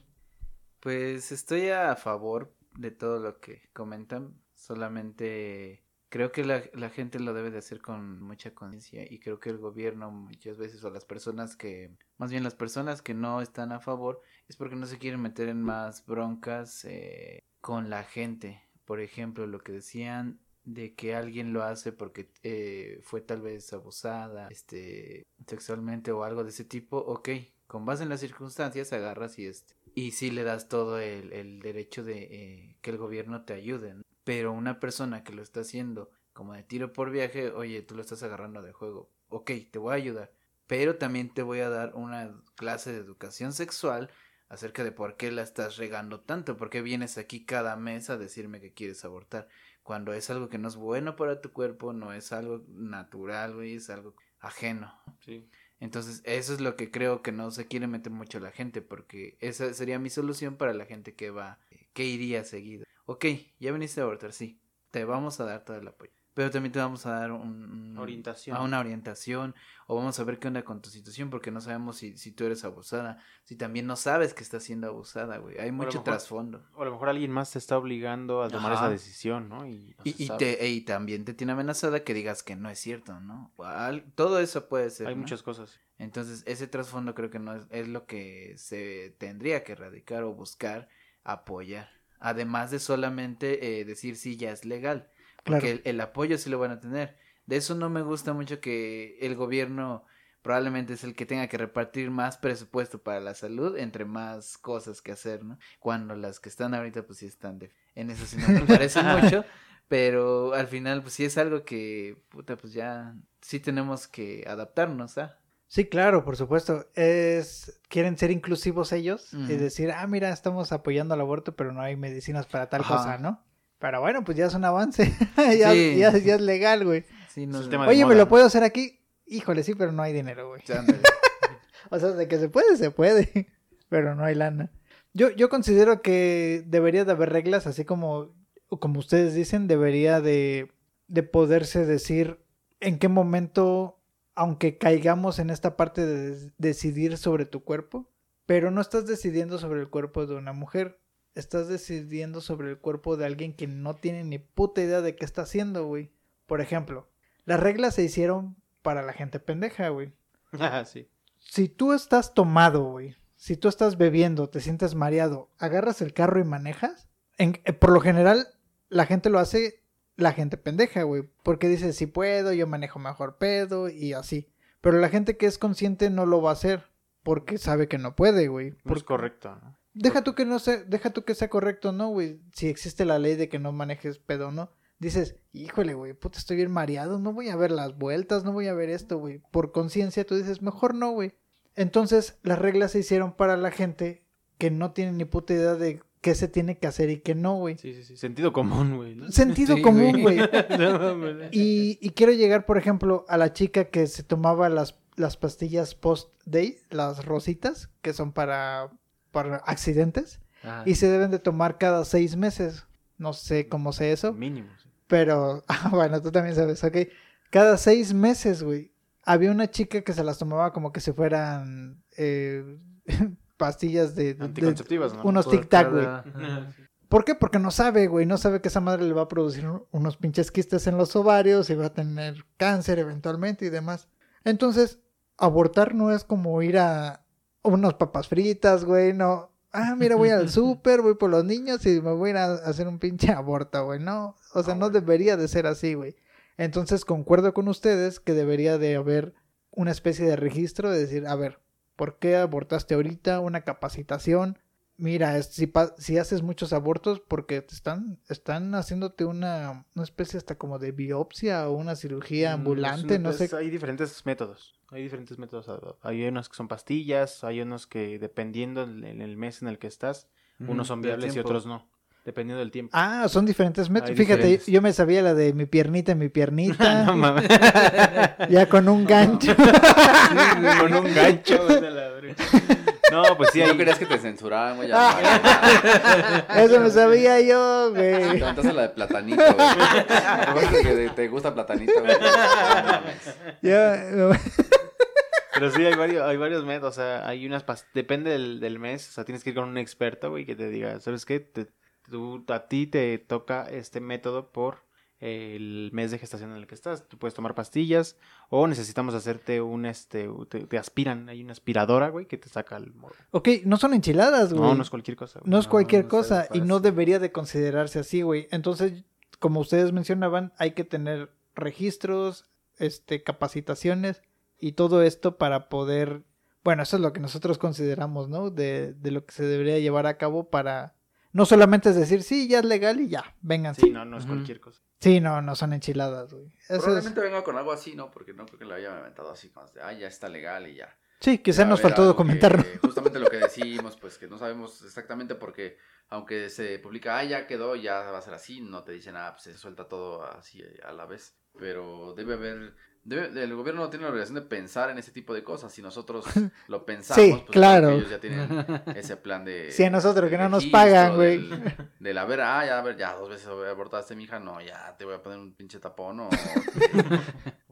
Pues estoy a favor de todo lo que comentan. Solamente creo que la, gente lo debe de hacer con mucha conciencia y creo que el gobierno muchas veces o las personas que, más bien las personas que no están a favor es porque no se quieren meter en más broncas eh, con la gente. Por ejemplo, lo que decían de que alguien lo hace porque eh, fue tal vez abusada este sexualmente o algo de ese tipo, ok, con base en las circunstancias agarras y este y sí le das todo el, derecho de eh, que el gobierno te ayude, pero una persona que lo está haciendo como de tiro por viaje, oye, tú lo estás agarrando de juego, ok, te voy a ayudar, pero también te voy a dar una clase de educación sexual acerca de por qué la estás regando tanto, por qué vienes aquí cada mes a decirme que quieres abortar, cuando es algo que no es bueno para tu cuerpo, no es algo natural, güey, es algo ajeno. Sí. Entonces, eso es lo que creo que no se quiere meter mucho la gente, porque esa sería mi solución para la gente que va, que iría seguido. Ok, ya viniste a abortar, sí, te vamos a dar todo el apoyo. Pero también te vamos a dar un, Orientación. a una orientación, o vamos a ver qué onda con tu situación, porque no sabemos si, si tú eres abusada, si también no sabes que estás siendo abusada, güey. Hay mucho mejor- trasfondo. O a lo mejor alguien más te está obligando a tomar Ajá. esa decisión, ¿no? Y, no Y, y, te, y también te tiene amenazada que digas que no es cierto, ¿no? Al- todo eso puede ser. Hay ¿no? muchas cosas. Entonces, ese trasfondo creo que no es, es lo que se tendría que erradicar o buscar apoyar. Además de solamente eh, decir si ya es legal. Porque el, el apoyo sí lo van a tener. De eso no me gusta mucho que el gobierno probablemente es el que tenga que repartir más presupuesto para la salud entre más cosas que hacer, ¿no? Cuando las que están ahorita pues sí están de... En eso sí no me parece mucho, pero al final pues sí es algo que, puta, pues ya sí tenemos que adaptarnos, ¿ah? Sí, claro, por supuesto. Es quieren ser inclusivos ellos y Ujú. decir, ah, mira, estamos apoyando al aborto, pero no hay medicinas para tal cosa, ¿no? Pero bueno, pues ya es un avance. ya, Sí. ya, ya es legal, güey. Sí, no Oye, ¿me lo ¿no? puedo hacer aquí? Híjole, sí, pero no hay dinero, güey. O sea, de que se puede, se puede, pero no hay lana. Yo, yo considero que debería de haber reglas, así como, como ustedes dicen, debería de, de poderse decir en qué momento, aunque caigamos en esta parte de decidir sobre tu cuerpo, pero no estás decidiendo sobre el cuerpo de una mujer, estás decidiendo sobre el cuerpo de alguien que no tiene ni puta idea de qué está haciendo, güey. Por ejemplo, las reglas se hicieron para la gente pendeja, güey Ah, sí. si tú estás tomado, güey, si tú estás bebiendo, te sientes mareado, agarras el carro y manejas, en- eh, por lo general la gente lo hace, la gente pendeja, güey, porque dice, si puedo, yo manejo mejor pedo y así. Pero la gente que es consciente no lo va a hacer porque sabe que no puede, güey. No es Porque- correcto, ¿no? Deja tú que no sea, deja tú que sea correcto, ¿no, güey? Si existe la ley de que no manejes pedo, ¿no? Dices, híjole, güey, puta, estoy bien mareado, no voy a ver las vueltas, no voy a ver esto, güey. Por conciencia tú dices, mejor no, güey. Entonces, las reglas se hicieron para la gente que no tiene ni puta idea de qué se tiene que hacer y qué no, güey. Sí, sí, sí. Sentido común, güey. ¿no? Sentido Sí, común, güey. Y, y quiero llegar, por ejemplo, a la chica que se tomaba las, las pastillas post-day, las rositas, que son para, para accidentes y se deben de tomar cada seis meses. No sé cómo sé eso. Mínimo. sí. Pero, ah, bueno, tú también sabes, ok. Cada seis meses, güey, había una chica que se las tomaba como que si fueran eh, pastillas de, Anticonceptivas, ¿no? unos Por tic-tac, güey. cada-. ¿Por qué? Porque no sabe, güey. No sabe que esa madre le va a producir un- unos pinches quistes en los ovarios y va a tener cáncer eventualmente y demás. Entonces, abortar no es como ir a unas papas fritas, güey. No. Ah, mira, voy al súper, voy por los niños y me voy a ir a hacer un pinche aborto, güey. No. O sea, no debería de ser así, güey. Entonces, concuerdo con ustedes que debería de haber una especie de registro de decir, a ver, ¿por qué abortaste ahorita? Una capacitación Mira, si, si haces muchos abortos porque te están, están haciéndote una, una especie hasta como de biopsia o una cirugía Mm, ambulante, un- no sé. Hay diferentes métodos. Hay diferentes métodos. Hay unos que son pastillas, hay unos que dependiendo en en el mes en el que estás, unos son viables y otros no. Dependiendo del tiempo. Ah, son diferentes métodos. Hay Fíjate, diferentes. yo me sabía la de mi piernita, mi piernita, no mames. ya con un gancho. Con un gancho. No, pues sí, no querías que te censuraran, güey. ya no, Eso me sabía yo, Te güey. aventaste la de platanito, güey. Te que te gusta platanito, güey. Pero sí, hay varios, hay varios métodos. O sea, hay unas. Depende del, del mes. O sea, tienes que ir con un experto, güey, que te diga, ¿sabes qué? Te- tú- a ti te toca este método por el mes de gestación en el que estás. Tú puedes tomar pastillas o necesitamos hacerte un, este, te, te aspiran. Hay una aspiradora, güey, que te saca el morro. ok, no son enchiladas, güey. No, no es cualquier cosa. güey. No es cualquier no cosa y no debería de considerarse así, güey. Entonces, como ustedes mencionaban, hay que tener registros, este, capacitaciones y todo esto para poder, bueno, eso es lo que nosotros consideramos, ¿no? De, de lo que se debería llevar a cabo para, no solamente es decir, sí, ya es legal y ya, vengan. Sí, no, no es cualquier cosa. Sí, no, no son enchiladas, güey. Eso es- Probablemente venga con algo así, ¿no? Porque no creo que lo haya inventado así, como de, ah, ya está legal y ya. Sí, quizá nos faltó documentarlo. que- justamente lo que decimos, pues que no sabemos exactamente porque aunque se publica, ah, ya quedó, ya va a ser así, no te dicen, ah, pues se suelta todo así a la vez. Pero debe haber, debe, el gobierno no tiene la obligación de pensar en ese tipo de cosas. Si nosotros lo pensamos, Sí, pues claro. ellos ya tienen ese plan de... Sí, a nosotros que de no nos pagan, güey. del- Del, a ver, ah, ya, a ver, ya dos veces abortaste, mija, no, ya te voy a poner un pinche tapón o...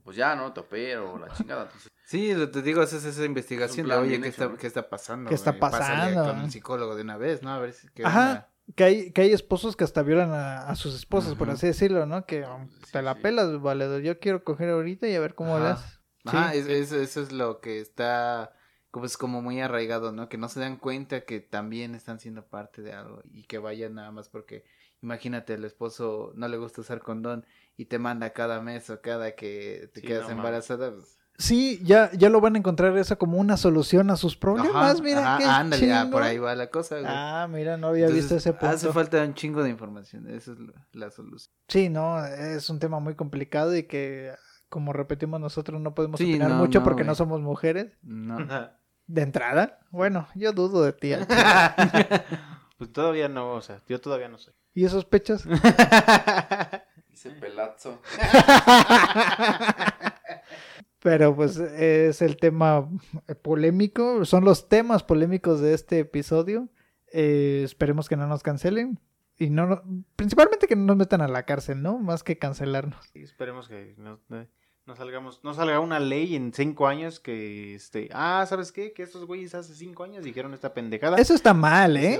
pues ya, ¿no? Te opero, la chingada. Entonces, Sí, lo te digo, haces esa investigación de, plan oye, ¿qué hecho, está. ¿qué está pasando? ¿Qué está? Pásale pasando? con un psicólogo de una vez, ¿no? A ver si... Ajá. Que hay, que hay esposos que hasta violan a, a sus esposas, por así decirlo, ¿no? Que um, Sí, te la sí. pelas, valedor. Yo quiero coger ahorita y a ver cómo Ajá. haces. Ajá, Sí. es- es- eso es lo que está como es como muy arraigado, ¿no? Que no se dan cuenta que también están siendo parte de algo y que vayan nada más porque imagínate el esposo no le gusta usar condón y te manda cada mes o cada que te Sí, quedas no embarazada. pues, Sí, ya, ya lo van a encontrar eso como una solución a sus problemas. ajá, mira, ajá, qué ándale, ah, por ahí va la cosa, güey. Ah, mira, no había Entonces, visto ese punto. Hace falta un chingo de información, esa es la, la solución. Sí, no, es un tema muy complicado y que, como repetimos nosotros, no podemos Sí, opinar no, mucho no, porque no somos mujeres. No. De entrada, bueno, yo dudo de ti. Pues todavía no, o sea, yo todavía no sé. ¿Y esos pechos? ese pelazo. Pero pues es el tema polémico, son los temas polémicos de este episodio. Eh, esperemos que no nos cancelen y no, no- principalmente que no nos metan a la cárcel, ¿no? Más que cancelarnos. Y esperemos que no, salgamos, no salga una ley en cinco años que este, ah, ¿sabes qué? Que estos güeyes hace cinco años dijeron esta pendejada. Eso está mal, ¿eh?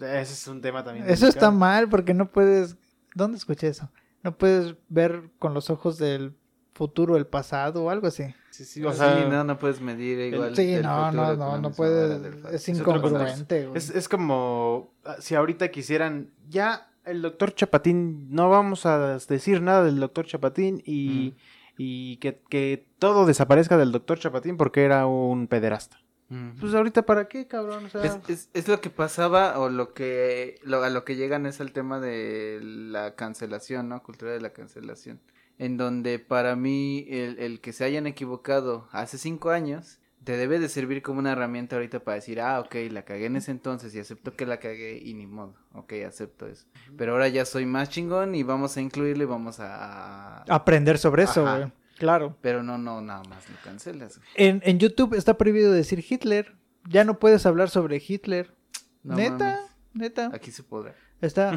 Ese es un tema también. Eso está mal porque no puedes... ¿Dónde escuché eso? No puedes ver con los ojos del futuro el pasado o algo así. Sí, sí, o sea, sí, no, no puedes medir igual. Sí, el no, futuro no, no, no puedes... Es incongruente, güey. es, es como ah, si ahorita quisieran, ya el doctor Chapatín, no vamos a decir nada del doctor Chapatín y, y que, que todo desaparezca del doctor Chapatín porque era un pederasta. Ujú. Pues ahorita para qué, cabrón, o sea, Es, es, es lo que pasaba o lo que lo, a lo que llegan es el tema de la cancelación, ¿no? Cultura de la cancelación. En donde para mí el, el que se hayan equivocado hace cinco años te debe de servir como una herramienta ahorita para decir, ah, ok, la cagué en ese entonces y acepto que la cagué y ni modo, ok, acepto eso. Pero ahora ya soy más chingón y vamos a incluirlo y vamos a... Aprender sobre eso, güey. Claro. Pero no, no, nada más lo cancelas. güey. En, en YouTube está prohibido decir Hitler. Ya no puedes hablar sobre Hitler. No neta, mames. neta. Aquí se podrá. Está.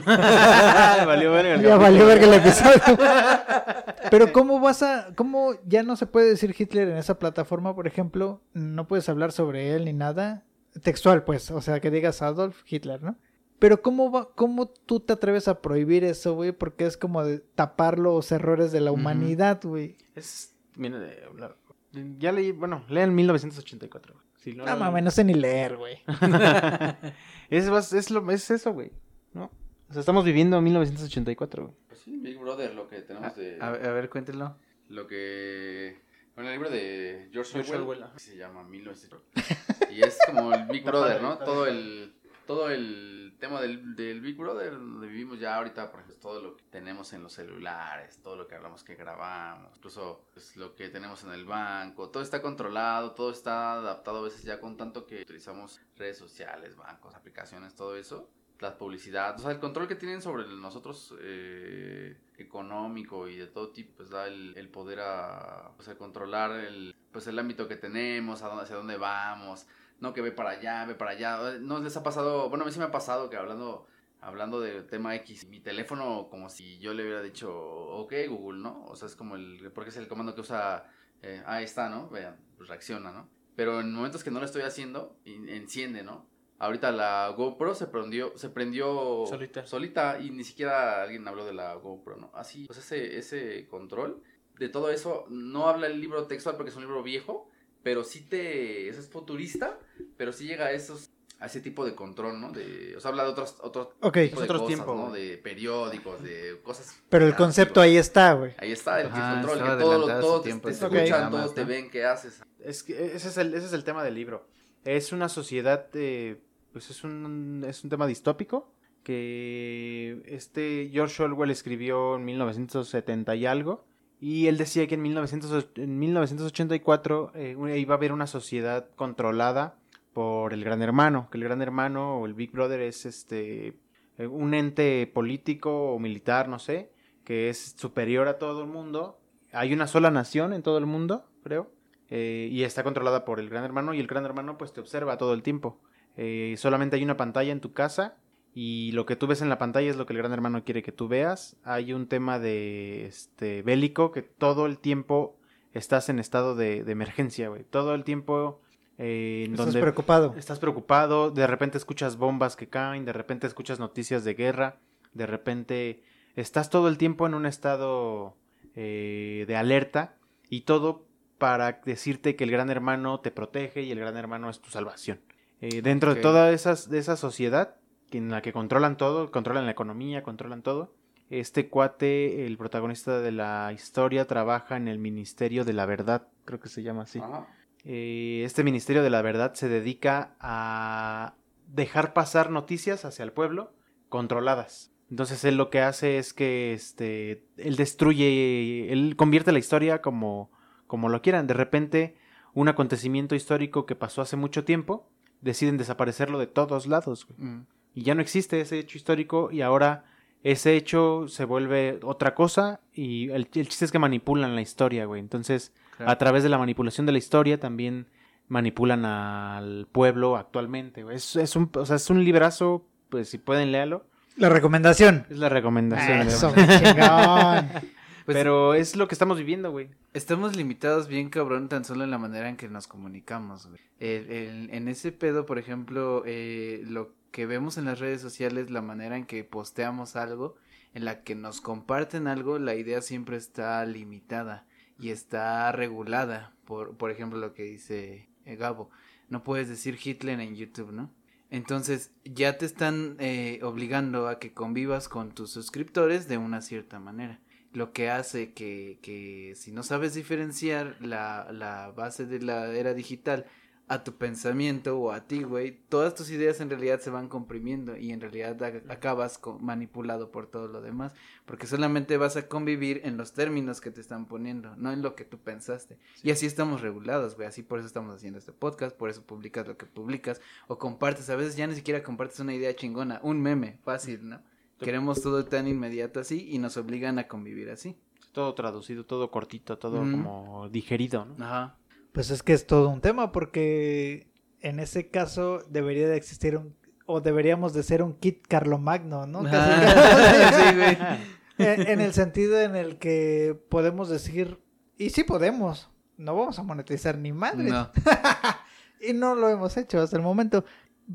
valió verga el ya valió verga el episodio. Pero ¿cómo vas a, cómo ya no se puede decir Hitler en esa plataforma, por ejemplo? No puedes hablar sobre él ni nada. Textual, pues, o sea, que digas Adolf Hitler, ¿no? Pero ¿cómo, va, cómo tú te atreves a prohibir eso, güey? Porque es como de tapar los errores de la humanidad, güey. Es, mira, de hablar- ya leí, bueno, lean 1984. güey. Si no No lo mames, no sé ni leer, güey. es, es, lo, es eso, güey, ¿no? O sea, estamos viviendo 1984, güey. Pues sí, Big Brother, lo que A, tenemos de... a ver, a ver, cuéntelo. Lo que... Bueno, el libro de George George Orwell, se llama 1984. Y es como el Big Brother, ¿no? Todo el, todo el tema del, del Big Brother, donde vivimos ya ahorita, por ejemplo, todo lo que tenemos en los celulares, todo lo que hablamos que grabamos, incluso pues, lo que tenemos en el banco, todo está controlado, todo está adaptado a veces ya con tanto que utilizamos redes sociales, bancos, aplicaciones, todo eso. La publicidad, o sea, el control que tienen sobre nosotros eh, económico y de todo tipo, pues da el, poder a, pues, a controlar el, pues, el ámbito que tenemos, hacia dónde vamos, no que ve para allá, ve para allá. ¿No les ha pasado? Bueno, a mí sí me ha pasado que hablando, hablando del tema X, mi teléfono como si yo le hubiera dicho, ok Google, ¿no? O sea, es como el, porque es el comando que usa, eh, ahí está, ¿no? Vean, pues reacciona, ¿no? Pero en momentos que no lo estoy haciendo, enciende, ¿no? Ahorita la GoPro se prendió, se prendió Solita. solita y ni siquiera alguien habló de la GoPro, ¿no? Así, pues ese, ese control de todo eso, no habla el libro textual porque es un libro viejo, pero sí te, eso es futurista, pero sí llega a esos, a ese tipo de control, ¿no? De, o sea, habla de otros, otros Ok, tipo de otros cosas, tiempos, ¿no? De periódicos, de cosas. pero el concepto ahí está, güey. Ahí está, el Ajá, control, que todo, su todo te, tiempo, te escuchan, programa, todos te ¿no? ven qué haces. Es que ese es el, ese es el tema del libro. Es una sociedad, eh, pues es un, es un tema distópico que este George Orwell escribió en 1970 y algo. Y él decía que en, 1900 en 1984 eh, iba a haber una sociedad controlada por el Gran Hermano, que el Gran Hermano o el Big Brother es este eh, un ente político o militar, no sé, que es superior a todo el mundo. Hay una sola nación en todo el mundo, creo, eh, y está controlada por el Gran Hermano y el Gran Hermano pues te observa todo el tiempo. Eh, solamente hay una pantalla en tu casa y lo que tú ves en la pantalla es lo que el Gran Hermano quiere que tú veas. Hay un tema de este bélico que todo el tiempo estás en estado de, de emergencia, güey. Todo el tiempo eh, en Estás donde preocupado. estás preocupado, de repente escuchas bombas que caen, de repente escuchas noticias de guerra, de repente estás todo el tiempo en un estado eh, de alerta y todo para decirte que el gran hermano te protege y el gran hermano es tu salvación. Eh, dentro de toda esas, de esa sociedad en la que controlan todo, controlan la economía, controlan todo, este cuate, el protagonista de la historia, trabaja en el Ministerio de la Verdad, creo que se llama así. Ajá. Eh, este Ministerio de la Verdad se dedica a dejar pasar noticias hacia el pueblo controladas. Entonces él lo que hace es que este, él destruye, él convierte la historia como, como lo quieran. De repente, un acontecimiento histórico que pasó hace mucho tiempo, deciden desaparecerlo de todos lados. güey. Mm. Y ya no existe ese hecho histórico y ahora ese hecho se vuelve otra cosa y el, el chiste es que manipulan la historia, güey. Entonces, Claro. a través de la manipulación de la historia también manipulan al pueblo actualmente. güey. Es, es un, o sea, es un librazo, pues si pueden léalo. La recomendación. Es la recomendación. Eso, chingón. Pues, Pero es lo que estamos viviendo, güey. Estamos limitados bien cabrón tan solo en la manera en que nos comunicamos, güey. El- el- en ese pedo, por ejemplo, eh, lo que vemos en las redes sociales, la manera en que posteamos algo, en la que nos comparten algo, la idea siempre está limitada y está regulada. Por, por ejemplo, lo que dice eh, Gabo. No puedes decir Hitler en YouTube, ¿no? Entonces ya te están eh, obligando a que convivas con tus suscriptores de una cierta manera lo que hace que, que si no sabes diferenciar la, la base de la era digital a tu pensamiento o a ti, güey, todas tus ideas en realidad se van comprimiendo y en realidad acabas co- manipulado por todo lo demás, porque solamente vas a convivir en los términos que te están poniendo, no en lo que tú pensaste. Y así estamos regulados, güey, así por eso estamos haciendo este podcast, por eso publicas lo que publicas o compartes, a veces ya ni siquiera compartes una idea chingona, un meme, fácil, ¿no? Queremos todo tan inmediato así y nos obligan a convivir así. Todo traducido, todo cortito, todo como digerido, ¿no? Ajá. Pues es que es todo un tema porque en ese caso debería de existir un, o deberíamos de ser un kit Carlomagno, ¿no? Casi, Ah, casi. sí, güey. en, en el sentido en el que podemos decir, y sí podemos, no vamos a monetizar ni madres. No. y no lo hemos hecho hasta el momento.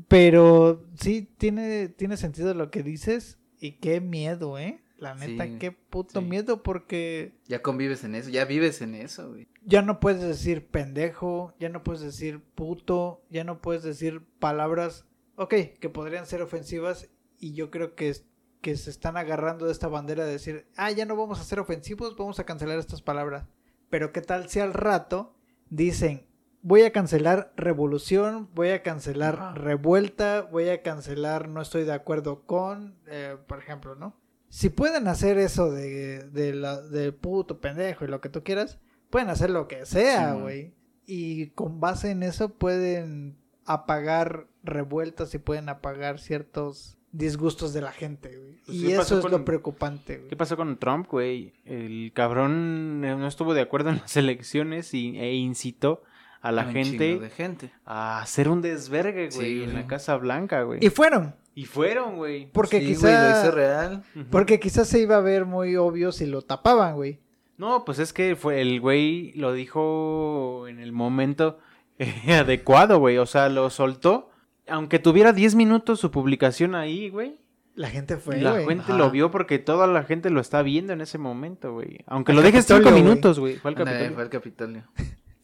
Pero sí tiene, tiene sentido lo que dices y qué miedo, ¿eh? La neta, Sí, qué puto sí. miedo porque Ya convives en eso, ya vives en eso, güey. ya no puedes decir pendejo, ya no puedes decir puto, ya no puedes decir palabras, ok, que podrían ser ofensivas y yo creo que, que se están agarrando de esta bandera de decir, ah, ya no vamos a ser ofensivos, vamos a cancelar estas palabras. Pero qué tal si al rato dicen, voy a cancelar revolución, voy a cancelar revuelta, voy a cancelar no estoy de acuerdo con, eh, por ejemplo, ¿no? Si pueden hacer eso de, de, la, de puto pendejo y lo que tú quieras, pueden hacer lo que sea, Sí, güey. y con base en eso pueden apagar revueltas y pueden apagar ciertos disgustos de la gente, güey. Pues, y ¿qué pasó eso es con- lo preocupante, güey. ¿Qué pasó con Trump, güey? El cabrón eh, no estuvo de acuerdo en las elecciones y, e incitó a la Un gente chingo de gente. a hacer un desvergue, güey, Sí, en güey. la Casa Blanca, güey. Y fueron, Y fueron, güey. porque Sí, güey, lo quizá hizo real. Porque quizás se iba a ver muy obvio si lo tapaban, güey. No, pues es que fue el güey lo dijo en el momento eh, adecuado, güey. O sea, lo soltó. Aunque tuviera 10 minutos su publicación ahí, güey. La gente fue, la güey. gente Ajá. lo vio porque toda la gente lo está viendo en ese momento, güey. Aunque lo dejes 5 Capitolio, güey. minutos, güey. Fue al Ándale, Capitolio. fue al Capitolio.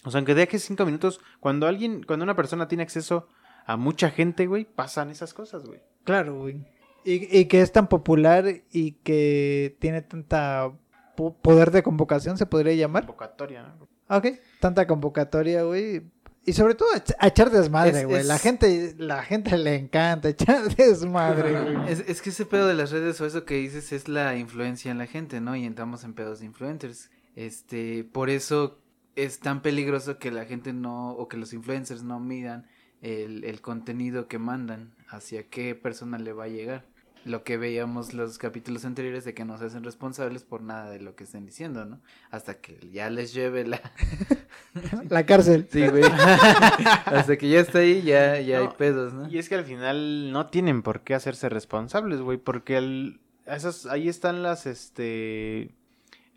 O sea, aunque dejes 5 minutos, cuando alguien, cuando una persona tiene acceso a mucha gente, güey, pasan esas cosas, güey. Claro, güey. Y, y que es tan popular y que tiene tanta po- poder de convocación, se podría llamar. Convocatoria, ¿no? Ah, Ok, tanta convocatoria, güey. Y sobre todo a, ech- a echar desmadre, Es- güey. La gente, la gente le encanta echar desmadre, güey. Es, es que ese pedo de las redes o eso que dices es la influencia en la gente, ¿no? Y entramos en pedos de influencers. Este, por eso es tan peligroso que la gente no, o que los influencers no midan el, el contenido que mandan, hacia qué persona le va a llegar. Lo que veíamos los capítulos anteriores de que no se hacen responsables por nada de lo que estén diciendo, ¿no? Hasta que ya les lleve la... La cárcel. Sí, güey. Hasta que ya está ahí, ya, ya hay pedos, ¿no? Y es que al final no tienen por qué hacerse responsables, güey, porque el, esas, ahí están las, este,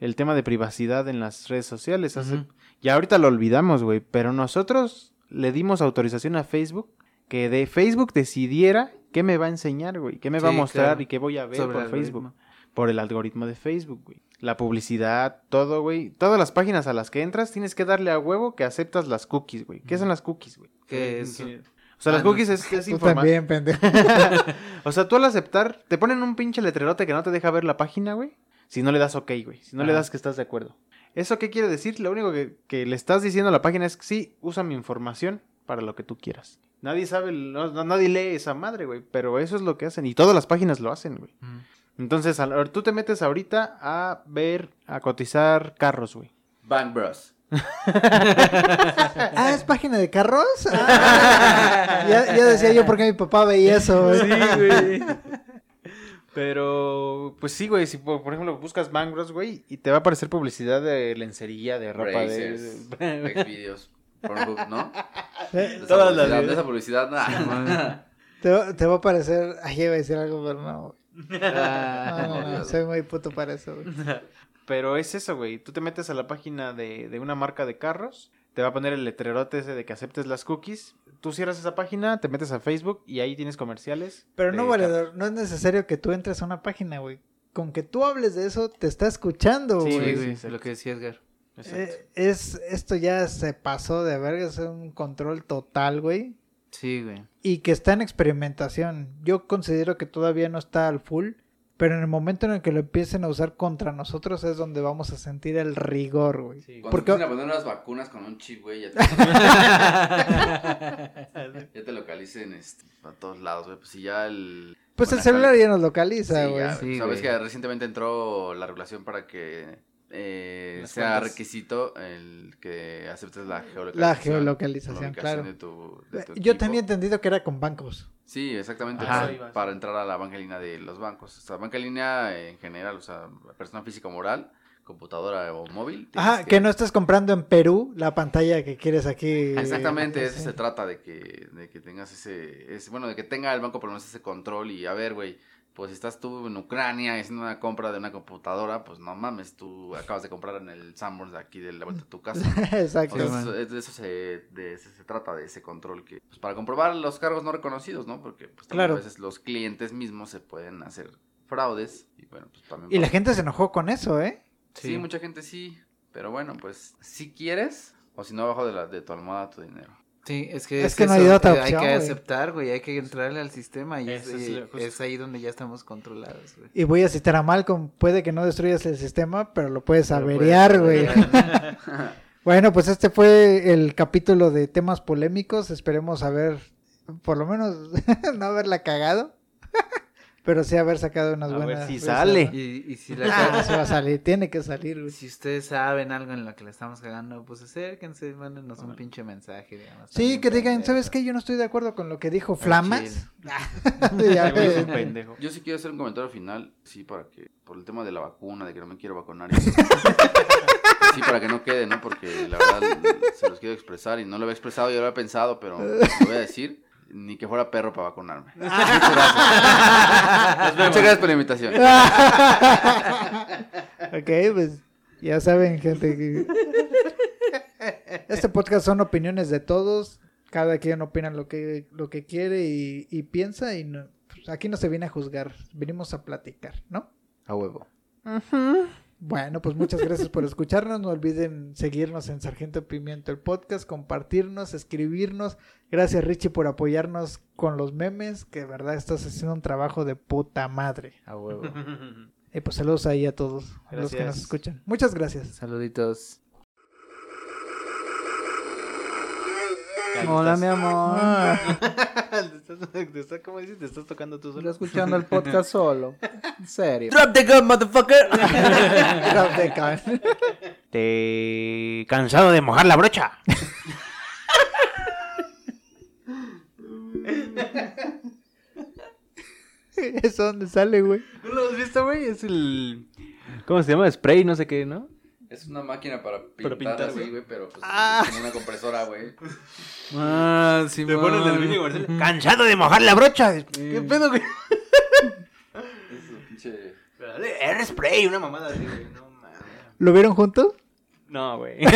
el tema de privacidad en las redes sociales. hace-. Ya ahorita lo olvidamos, güey, pero nosotros le dimos autorización a Facebook que de Facebook decidiera qué me va a enseñar, güey, qué me va a mostrar claro. y qué voy a ver Sobre por Facebook. algoritmo. Por el algoritmo de Facebook, güey. La publicidad, todo, güey. Todas las páginas a las que entras tienes que darle a huevo que aceptas las cookies, güey. ¿Qué son las cookies, güey? ¿Qué es? O sea, las Ah, no. cookies es, es Tú también, pendejo. o sea, tú al aceptar, te ponen un pinche letrerote que no te deja ver la página, güey. Si no le das ok, güey. Si no le das que estás de acuerdo. ¿Eso qué quiere decir? Lo único que, que le estás diciendo a la página es que sí, usa mi información para lo que tú quieras. Nadie sabe, no- no- nadie lee esa madre, güey. Pero eso es lo que hacen. Y todas las páginas lo hacen, güey. Ujú. Entonces, a- tú te metes ahorita a ver, a cotizar carros, güey. Bang Bros. Ah, ¿es página de carros? Ah, ya, ya decía yo porque mi papá veía eso, güey. güey. Pero, pues sí, güey, si por, por ejemplo buscas Bang Bros, güey, y te va a aparecer publicidad de lencería, de ropa Brazers, de... Xvideos, Pornhub, ¿no? Eh, Todas las de esa publicidad, nah. Te, va- te va a parecer... Ay, iba a decir algo, pero no. güey. No, no, no, soy muy puto para eso, güey. Pero es eso, güey. Tú te metes a la página de, de una marca de carros, te va a poner el letrerote ese de que aceptes las cookies. Tú cierras esa página, te metes a Facebook y ahí tienes comerciales. Pero no, valedor, no es necesario que tú entres a una página, güey. Con que tú hables de eso, te está escuchando, Sí, güey. Sí, sí, güey, exacto. lo que decía Edgar. Exacto. Eh, es, esto ya se pasó de verga, es un control total, güey. Sí, güey. Y que está en experimentación. Yo considero que todavía no está al full, pero en el momento en el que lo empiecen a usar contra nosotros es donde vamos a sentir el rigor, güey. Sí, Cuando Porque- empiecen a poner unas vacunas con un chip, güey, ya te, ya te localicen este, a todos lados, güey. Pues si ya el... Pues el la celular ya nos localiza, Sí, güey. ya, Sí, Sabes güey. que recientemente entró la regulación para que eh, sea cuentas. requisito el que aceptes la geolocalización. La geolocalización, claro. de tu- de tu Yo equipo. tenía entendido que era con bancos. Sí, exactamente. Vas. para entrar a la banca en línea de los bancos. O sea, banca en línea en general, o sea, persona física o moral, computadora o móvil. Ajá, que no estés comprando en Perú la pantalla que quieres aquí. Exactamente, eh, eso sí. se trata de que, de que tengas ese, ese- bueno, de que tenga el banco por lo menos ese control y a ver, güey, pues si estás tú en Ucrania haciendo una compra de una computadora, pues no mames, tú acabas de comprar en el Sanborns de aquí de la vuelta de tu casa. O Exacto. sea, eso- es de eso se, de eso se trata, de ese control que, pues para comprobar los cargos no reconocidos, ¿no? Porque pues también Claro. a veces los clientes mismos se pueden hacer fraudes y bueno, pues también... Y la gente se enojó con eso, ¿eh? Sí, mucha gente sí, pero bueno, pues si quieres o si no abajo de, la, de tu almohada tu dinero. Sí, es que Es que no hay otra eh, opción, Hay que aceptar, güey, hay que entrarle al sistema y es, ahí donde ya estamos controlados, güey. Y voy a citar a Malcolm. Puede que no destruyas el sistema, pero lo puedes Pero averiar, güey. Bueno, pues este fue el capítulo de temas polémicos. Esperemos haber, por lo menos, no haberla cagado. Pero sí haber sacado unas A ver buenas. si sale. Y, y si la Ah, sí va a salir, tiene que salir, güey. Si ustedes saben algo en lo que le estamos cagando, pues acérquense, mándenos un pinche mensaje. digamos, Sí, que digan. ¿sabes qué? Yo no estoy de acuerdo con lo que dijo Flamas. Ya ves. pendejo. Yo sí quiero hacer un comentario final, sí, para que, por el tema de la vacuna, de que no me quiero vacunar. y sí, para que no quede, ¿no? Porque la verdad se los quiero expresar y no lo había expresado, yo lo había pensado, pero lo voy a decir. Ni que fuera perro para vacunarme. Muchas gracias. Muchas gracias por la invitación. ok, pues ya saben, gente. que- Este podcast son opiniones de todos. Cada quien opina lo que, lo que quiere y, y piensa. Y no- pues, aquí no se viene a juzgar, venimos a platicar, ¿no? A huevo. Bueno, pues muchas gracias por escucharnos. No olviden seguirnos en Sargento Pimiento el podcast, compartirnos, escribirnos. Gracias Richie por apoyarnos con los memes, que de verdad estás haciendo un trabajo de puta madre. A huevo. Y pues saludos ahí a todos a los que nos Gracias. escuchan. Muchas gracias. Saluditos. Hola, estás- mi amor. Te estás- te estás- ¿Cómo dices? Te estás tocando tú Estoy solo. escuchando el podcast solo. En serio. Drop the gun, motherfucker. Drop the gun. Te cansado de mojar la brocha. ¿Eso dónde sale, güey? ¿No lo has visto, güey? Es el. ¿Cómo se llama? Spray, no sé qué, ¿no? Es una máquina para pintar, Para pintar, así, güey. güey, pero pues Ah. es como una compresora, güey. Ah, sí, Te ponen el video comercial. Cansado de mojar la brocha. ¿Qué pedo, güey? Es un pinche... Era spray, una mamada así, güey. No mames. ¿Lo vieron juntos? No, güey.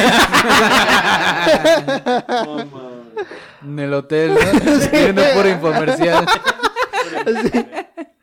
En el hotel, ¿no? Viendo puro infomercial. Sí.